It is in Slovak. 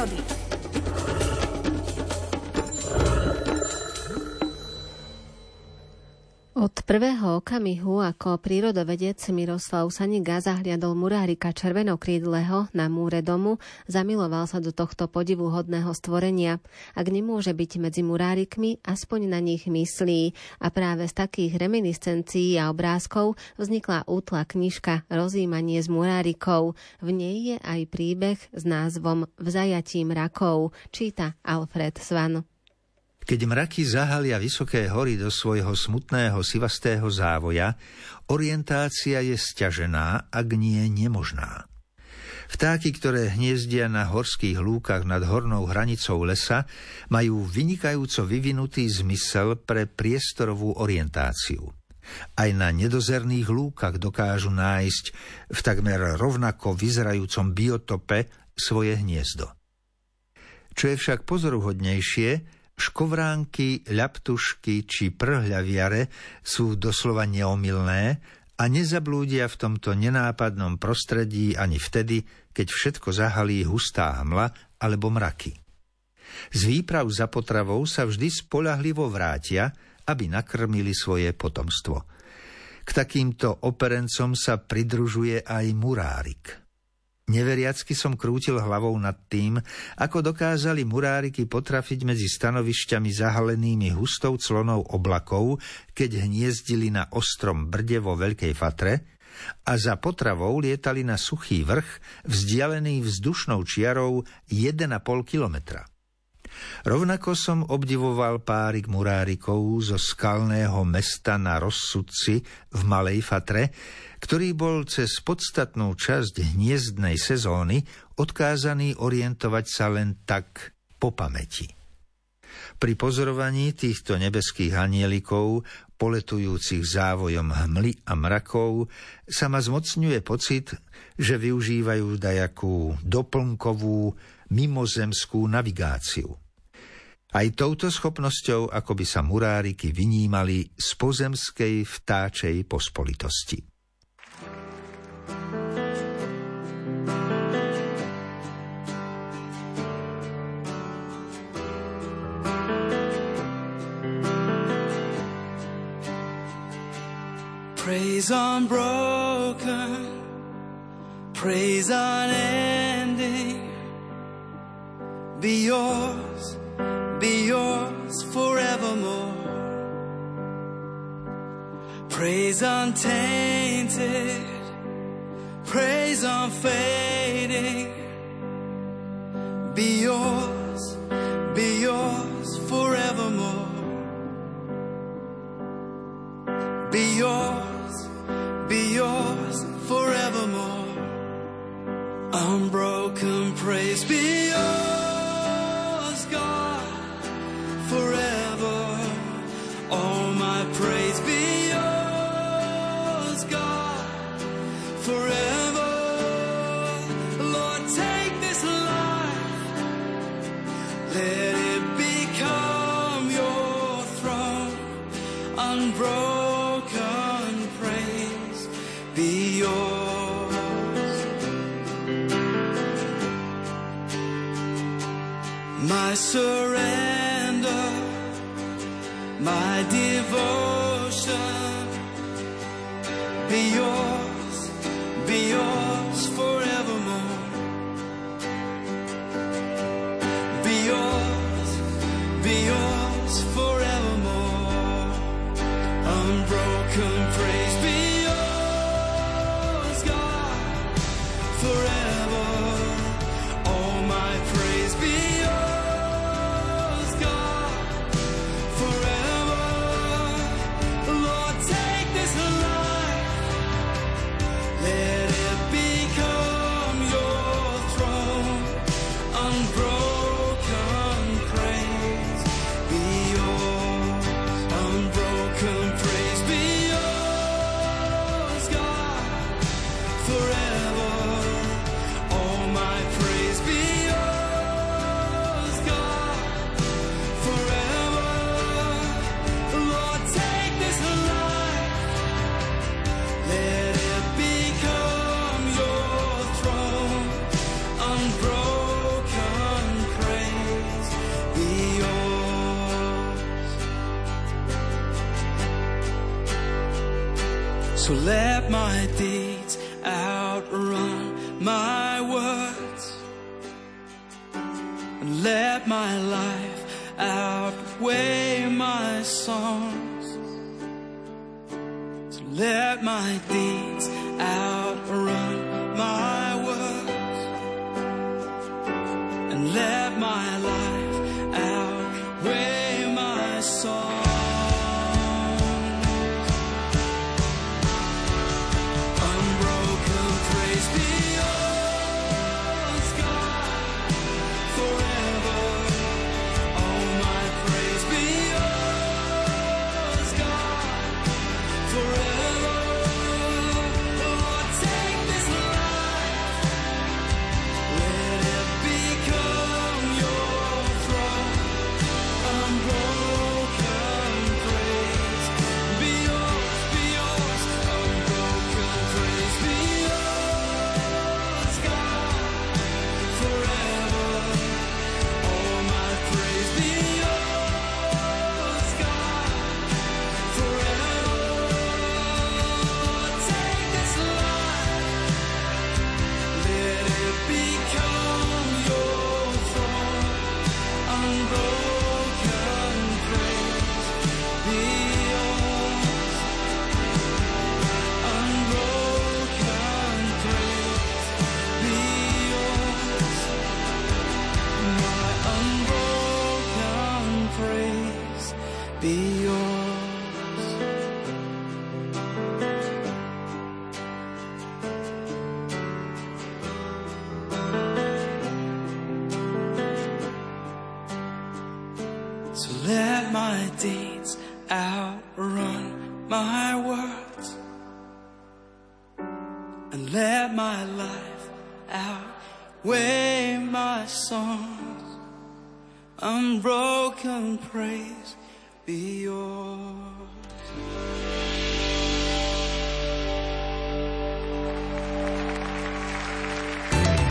Melody. Prvého okamihu, ako prírodovedec Miroslav Saniga zahliadol murárika červenokrídleho na múre domu, zamiloval sa do tohto podivuhodného stvorenia. Ak nemôže byť medzi murárikmi, aspoň na nich myslí. A práve z takých reminiscencií a obrázkov vznikla útla knižka Rozímanie s murárikov. V nej je aj príbeh s názvom Vzajatím rakov, číta Alfred Svan. Keď mraky zahalia vysoké hory do svojho smutného sivastého závoja, orientácia je stiažená, ak nie nemožná. Vtáky, ktoré hniezdia na horských lúkach nad hornou hranicou lesa, majú vynikajúco vyvinutý zmysel pre priestorovú orientáciu. Aj na nedozerných lúkach dokážu nájsť v takmer rovnako vyzerajúcom biotope svoje hniezdo. Čo je však pozoruhodnejšie, Škovránky, ľaptušky či prhľaviare sú doslova neomilné a nezablúdia v tomto nenápadnom prostredí ani vtedy, keď všetko zahalí hustá hmla alebo mraky. Z výprav za potravou sa vždy spolahlivo vrátia, aby nakrmili svoje potomstvo. K takýmto operencom sa pridružuje aj murárik. Neveriacky som krútil hlavou nad tým, ako dokázali muráriky potrafiť medzi stanovišťami zahalenými hustou clonou oblakov, keď hniezdili na ostrom brde vo Veľkej Fatre a za potravou lietali na suchý vrch, vzdialený vzdušnou čiarou 1,5 kilometra. Rovnako som obdivoval párik murárikov zo skalného mesta na Rozsudci v Malej Fatre, ktorý bol cez podstatnú časť hniezdnej sezóny odkázaný orientovať sa len tak po pamäti. Pri pozorovaní týchto nebeských anielikov, poletujúcich závojom hmly a mrakov, sa ma zmocňuje pocit, že využívajú dajakú doplnkovú mimozemskú navigáciu. Aj touto schopnosťou ako by sa muráriky vynímali z pozemskej vtáčej pospolitosti. Praise unbroken, praise unending, be yours, be yours forevermore. Praise untainted, praise unfading, be yours, be yours forevermore. Be yours be yours forevermore. Unbroken praise be yours, My surrender, my devotion, be yours, be yours So let my deeds outrun my words. And let my life outweigh my songs. So let my deeds outrun So let my deeds outrun my words. And let my life outweigh my songs. Unbroken praise be yours.